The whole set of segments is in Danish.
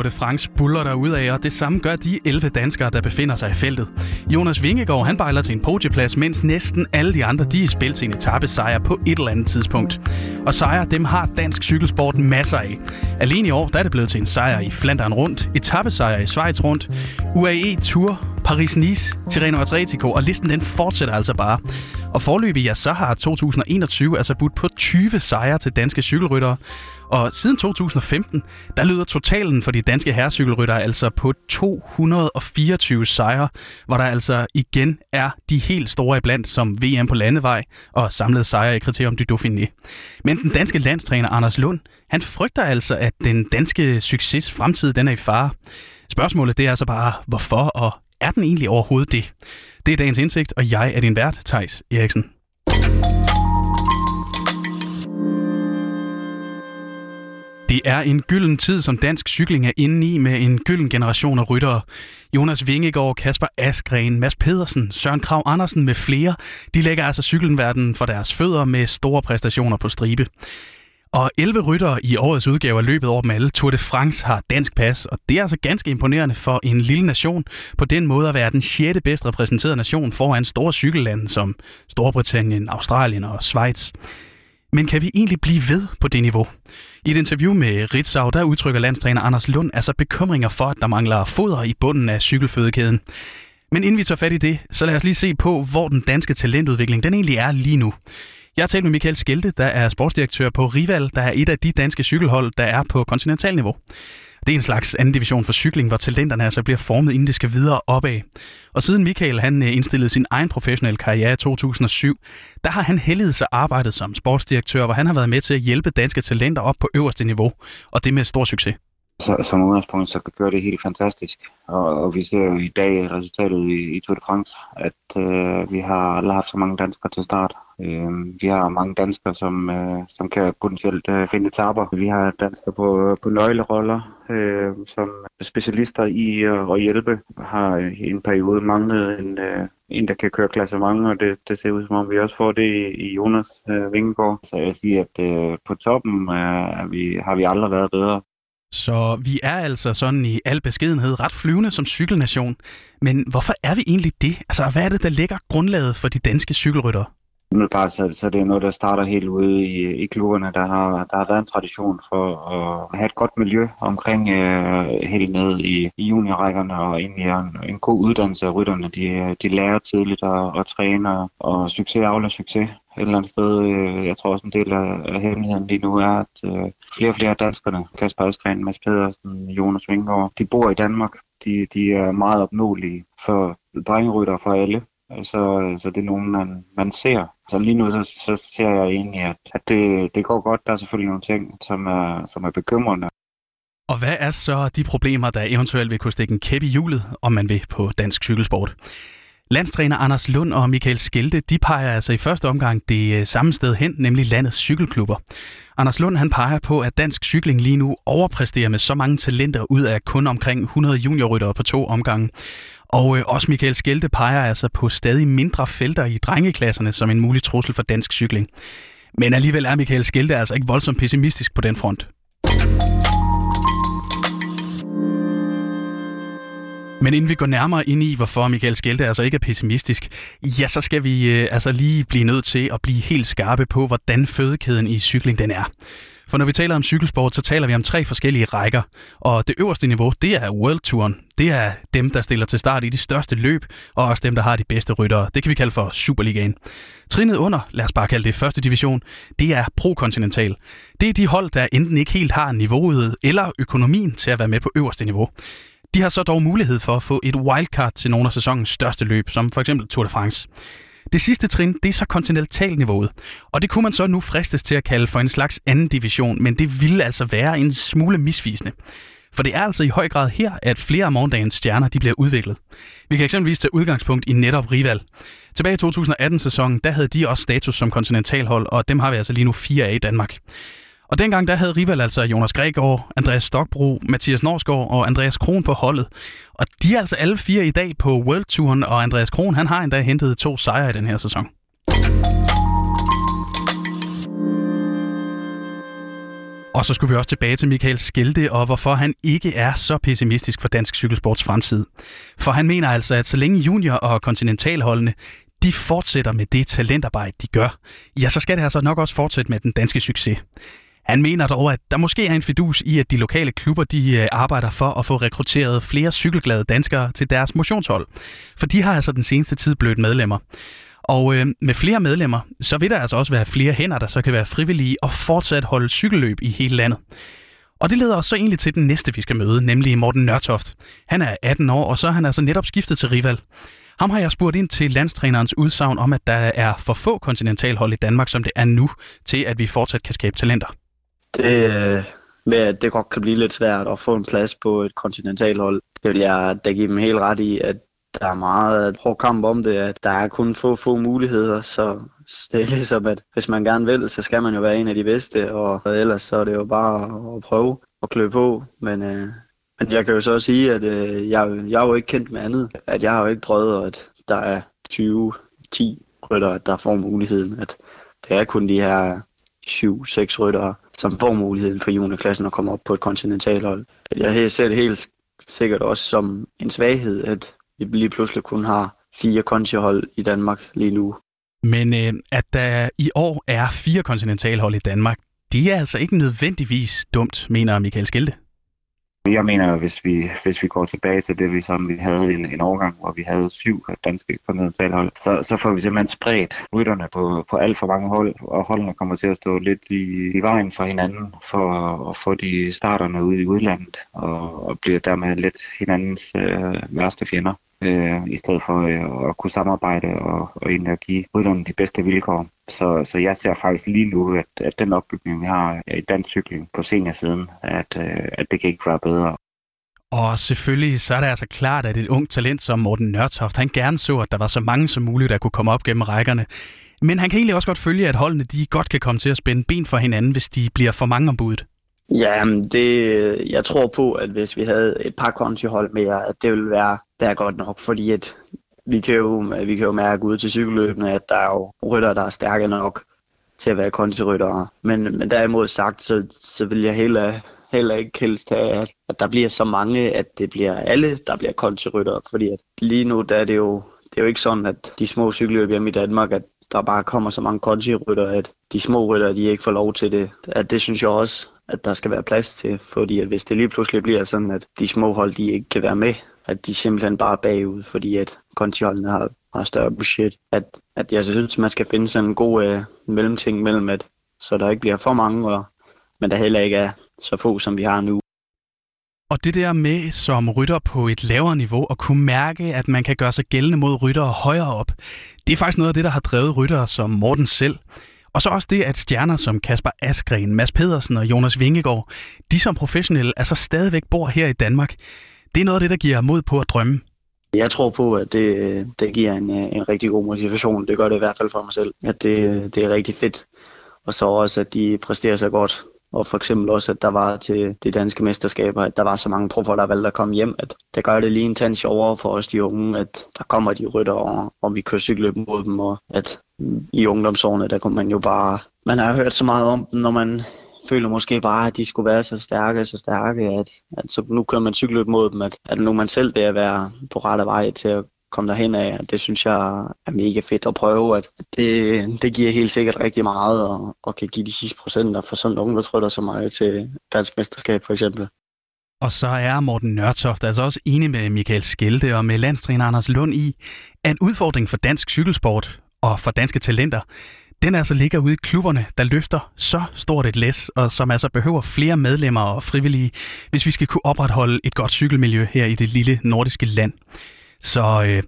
Tour de France buller der af, og det samme gør de 11 danskere, der befinder sig i feltet. Jonas Vingegaard han bejler til en podieplads, mens næsten alle de andre de er spil til en etappesejr på et eller andet tidspunkt. Og sejre, dem har dansk cykelsport masser af. Alene i år der er det blevet til en sejr i Flandern rundt, etappesejr i Schweiz rundt, UAE Tour, Paris-Nice, Tirreno Adriatico, og listen den fortsætter altså bare. Og forløbig, ja, så har 2021 altså budt på 20 sejre til danske cykelryttere. Og siden 2015, der lyder totalen for de danske herrecykelryttere altså på 224 sejre, hvor der altså igen er de helt store iblandt som VM på landevej og samlede sejre i kriterium du Dauphiné. Men den danske landstræner Anders Lund, han frygter altså, at den danske succes fremtid den er i fare. Spørgsmålet det er altså bare, hvorfor og er den egentlig overhovedet det? Det er dagens indsigt, og jeg er din vært, Tejs Eriksen. Det er en gylden tid, som dansk cykling er inde i med en gylden generation af ryttere. Jonas Vingegaard, Kasper Askren, Mads Pedersen, Søren Krav Andersen med flere, de lægger altså cykelverdenen for deres fødder med store præstationer på stribe. Og 11 ryttere i årets udgave af løbet over dem alle. Tour de France har dansk pas, og det er altså ganske imponerende for en lille nation på den måde at være den 6. bedst repræsenterede nation foran store cykellande som Storbritannien, Australien og Schweiz. Men kan vi egentlig blive ved på det niveau? I et interview med Ritzau, der udtrykker landstræner Anders Lund altså bekymringer for, at der mangler foder i bunden af cykelfødekæden. Men inden vi tager fat i det, så lad os lige se på, hvor den danske talentudvikling den egentlig er lige nu. Jeg har talt med Michael Skelte, der er sportsdirektør på Rival, der er et af de danske cykelhold, der er på kontinentalniveau. Det er en slags anden division for cykling, hvor talenterne altså bliver formet, inden det skal videre opad. Og siden Michael han øh, indstillede sin egen professionelle karriere i 2007, der har han heldet sig arbejdet som sportsdirektør, hvor han har været med til at hjælpe danske talenter op på øverste niveau, og det med stor succes. Så, som udgangspunkt, så gør det helt fantastisk. Og, og vi ser jo i dag resultatet i, i Tour de France, at øh, vi har aldrig haft så mange danskere til start. Øh, vi har mange danskere, som, øh, som kan potentielt øh, finde etaper. Vi har danskere på, på nøgleroller, øh, som specialister i øh, at hjælpe. Har i en periode manglet en, øh, en, der kan køre klasse mange, og det, det ser ud som om, vi også får det i, i Jonas øh, Vingegaard. Så jeg siger, at øh, på toppen øh, vi, har vi aldrig været bedre. Så vi er altså sådan i al beskedenhed ret flyvende som cykelnation. Men hvorfor er vi egentlig det? Altså, hvad er det, der lægger grundlaget for de danske cykelryttere? Umiddelbart så, så det er noget, der starter helt ude i, i klubberne. Der har, der har været en tradition for at have et godt miljø omkring øh, helt ned i, i juniorrækkerne og egentlig en, en god uddannelse af rytterne. De, de lærer tidligt at, at træne, og succes afler succes et eller andet sted. Øh, jeg tror også en del af, af hemmeligheden lige nu er, at øh, flere og flere af danskerne, Kasper Adskren, Mads Pedersen, Jonas Vingård, de bor i Danmark. De, de er meget opnåelige for drengerytter for alle. Så, så det er nogen, man, man ser. Så lige nu så, så ser jeg egentlig, at, at det, det går godt. Der er selvfølgelig nogle ting, som er, som er bekymrende. Og hvad er så de problemer, der eventuelt vil kunne stikke en kæp i hjulet, om man vil, på dansk cykelsport? Landstræner Anders Lund og Michael Skelte, de peger altså i første omgang det øh, samme sted hen, nemlig landets cykelklubber. Anders Lund han peger på, at dansk cykling lige nu overpræsterer med så mange talenter ud af kun omkring 100 juniorryttere på to omgange. Og øh, også Michael Skelte peger altså på stadig mindre felter i drengeklasserne som en mulig trussel for dansk cykling. Men alligevel er Michael Skelte altså ikke voldsomt pessimistisk på den front. Men inden vi går nærmere ind i, hvorfor Michael Skelte altså ikke er pessimistisk, ja, så skal vi øh, altså lige blive nødt til at blive helt skarpe på, hvordan fødekæden i cykling den er. For når vi taler om cykelsport, så taler vi om tre forskellige rækker. Og det øverste niveau, det er World Touren. Det er dem, der stiller til start i de største løb, og også dem, der har de bedste ryttere. Det kan vi kalde for Superligaen. Trinet under, lad os bare kalde det første division, det er Pro-Continental. Det er de hold, der enten ikke helt har niveauet eller økonomien til at være med på øverste niveau. De har så dog mulighed for at få et wildcard til nogle af sæsonens største løb, som for eksempel Tour de France. Det sidste trin, det er så kontinentalniveauet. Og det kunne man så nu fristes til at kalde for en slags anden division, men det ville altså være en smule misvisende. For det er altså i høj grad her, at flere af morgendagens stjerner de bliver udviklet. Vi kan eksempelvis tage udgangspunkt i netop Rival. Tilbage i 2018-sæsonen, der havde de også status som kontinentalhold, og dem har vi altså lige nu fire af i Danmark. Og dengang der havde Rival altså Jonas Gregor, Andreas Stokbro, Mathias Norsgaard og Andreas Kron på holdet. Og de er altså alle fire i dag på World Touren, og Andreas Kron han har endda hentet to sejre i den her sæson. Og så skulle vi også tilbage til Michael Skelte, og hvorfor han ikke er så pessimistisk for dansk cykelsports fremtid. For han mener altså, at så længe junior- og kontinentalholdene de fortsætter med det talentarbejde, de gør, ja, så skal det altså nok også fortsætte med den danske succes. Han mener dog, at der måske er en fidus i, at de lokale klubber de øh, arbejder for at få rekrutteret flere cykelglade danskere til deres motionshold. For de har altså den seneste tid blødt medlemmer. Og øh, med flere medlemmer, så vil der altså også være flere hænder, der så kan være frivillige og fortsat holde cykelløb i hele landet. Og det leder os så egentlig til den næste, vi skal møde, nemlig Morten Nørtoft. Han er 18 år, og så er han altså netop skiftet til Rival. Ham har jeg spurgt ind til landstrænerens udsagn om, at der er for få kontinentalhold i Danmark, som det er nu, til at vi fortsat kan skabe talenter. Det med, at det godt kan blive lidt svært at få en plads på et kontinentalhold, det vil jeg da give dem helt ret i, at der er meget hård kamp om det, at der er kun få, få muligheder, så det er ligesom, at hvis man gerne vil, så skal man jo være en af de bedste, og ellers så er det jo bare at prøve at klø på, men, øh, men jeg kan jo så også sige, at øh, jeg, jeg er jo ikke kendt med andet, at jeg har jo ikke prøvet, at der er 20-10 rytter, der får muligheden, at det er kun de her 7-6 ryttere, som får muligheden for juniorklassen at komme op på et kontinentalhold. Jeg ser det helt sikkert også som en svaghed, at vi lige pludselig kun har fire kontihold i Danmark lige nu. Men øh, at der i år er fire kontinentalhold i Danmark, det er altså ikke nødvendigvis dumt, mener Michael Skilte. Jeg mener, hvis vi, hvis vi går tilbage til det, vi, som vi havde en, en overgang, hvor vi havde syv danske kontinentalhold, så, så får vi simpelthen spredt rytterne på, på alt for mange hold, og holdene kommer til at stå lidt i, i vejen for hinanden, for at få de starterne ude i udlandet, og, og bliver dermed lidt hinandens øh, værste fjender øh, i stedet for øh, at kunne samarbejde og, og egentlig at give rytterne de bedste vilkår. Så, så jeg ser faktisk lige nu, at, at den opbygning, vi har i dansk cykling på seniorsiden, at, øh, at det kan ikke være bedre. Og selvfølgelig så er det altså klart, at et ungt talent som Morten Nørtoft, han gerne så, at der var så mange som muligt, der kunne komme op gennem rækkerne. Men han kan egentlig også godt følge, at holdene de godt kan komme til at spænde ben for hinanden, hvis de bliver for mange ombud. Ja, det, jeg tror på, at hvis vi havde et par kontihold mere, at det ville være, der godt nok, fordi at vi kan, jo, vi kan jo mærke ud til cykelløbene, at der er jo rytter, der er stærke nok til at være kontiryttere. Men, men derimod sagt, så, så vil jeg heller, heller ikke helst have, at, at der bliver så mange, at det bliver alle, der bliver kontiryttere. Fordi at lige nu, der er det jo, det er jo ikke sådan, at de små cykelløb hjemme i Danmark, at der bare kommer så mange kontirytter, at de små rytter, de ikke får lov til det. At det synes jeg også, at der skal være plads til, fordi at hvis det lige pludselig bliver sådan, at de små hold, de ikke kan være med, at de simpelthen bare er bagud, fordi at kontiholdene har, har større budget. At, at jeg synes, man skal finde sådan en god øh, mellemting mellem, at så der ikke bliver for mange, og, men der heller ikke er så få, som vi har nu. Og det der med som rytter på et lavere niveau og kunne mærke, at man kan gøre sig gældende mod ryttere højere op, det er faktisk noget af det, der har drevet ryttere som Morten selv. Og så også det, at stjerner som Kasper Askren, Mads Pedersen og Jonas Vingegaard, de som professionelle altså stadigvæk bor her i Danmark. Det er noget af det, der giver mod på at drømme. Jeg tror på, at det, det giver en, en rigtig god motivation. Det gør det i hvert fald for mig selv, at det, det er rigtig fedt. Og så også, at de præsterer sig godt. Og for eksempel også, at der var til de danske mesterskaber, at der var så mange proffer, der valgte at komme hjem, at det gør det lige en tand sjovere for os de unge, at der kommer de rytter, og, og vi kører cykeløb mod dem, og at i ungdomsårene, der kunne man jo bare... Man har hørt så meget om dem, når man føler måske bare, at de skulle være så stærke, så stærke, at, at så nu kører man cykeløb mod dem, at, at nu man selv vil være på rette vej til at komme derhen af. Det synes jeg er mega fedt at prøve, at det, det giver helt sikkert rigtig meget, og, og kan give de sidste procenter for sådan nogen, der trykker så meget til dansk mesterskab for eksempel. Og så er Morten Nørtoft altså også enig med Michael Skelte og med landstræner Anders Lund i, at udfordringen for dansk cykelsport og for danske talenter, den altså ligger ude i klubberne, der løfter så stort et læs, og som altså behøver flere medlemmer og frivillige, hvis vi skal kunne opretholde et godt cykelmiljø her i det lille nordiske land. Så øh,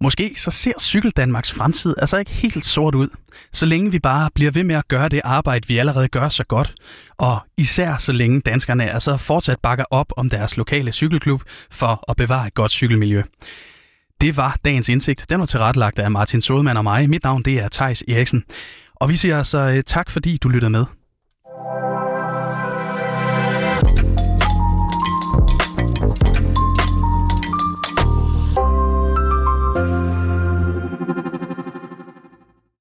måske så ser Cykel Danmarks fremtid altså ikke helt sort ud, så længe vi bare bliver ved med at gøre det arbejde, vi allerede gør så godt, og især så længe danskerne altså fortsat bakker op om deres lokale cykelklub for at bevare et godt cykelmiljø. Det var dagens indsigt. Den var tilrettelagt af Martin Sodemann og mig. Mit navn det er Tejs Eriksen. Og vi siger altså øh, tak, fordi du lyttede med.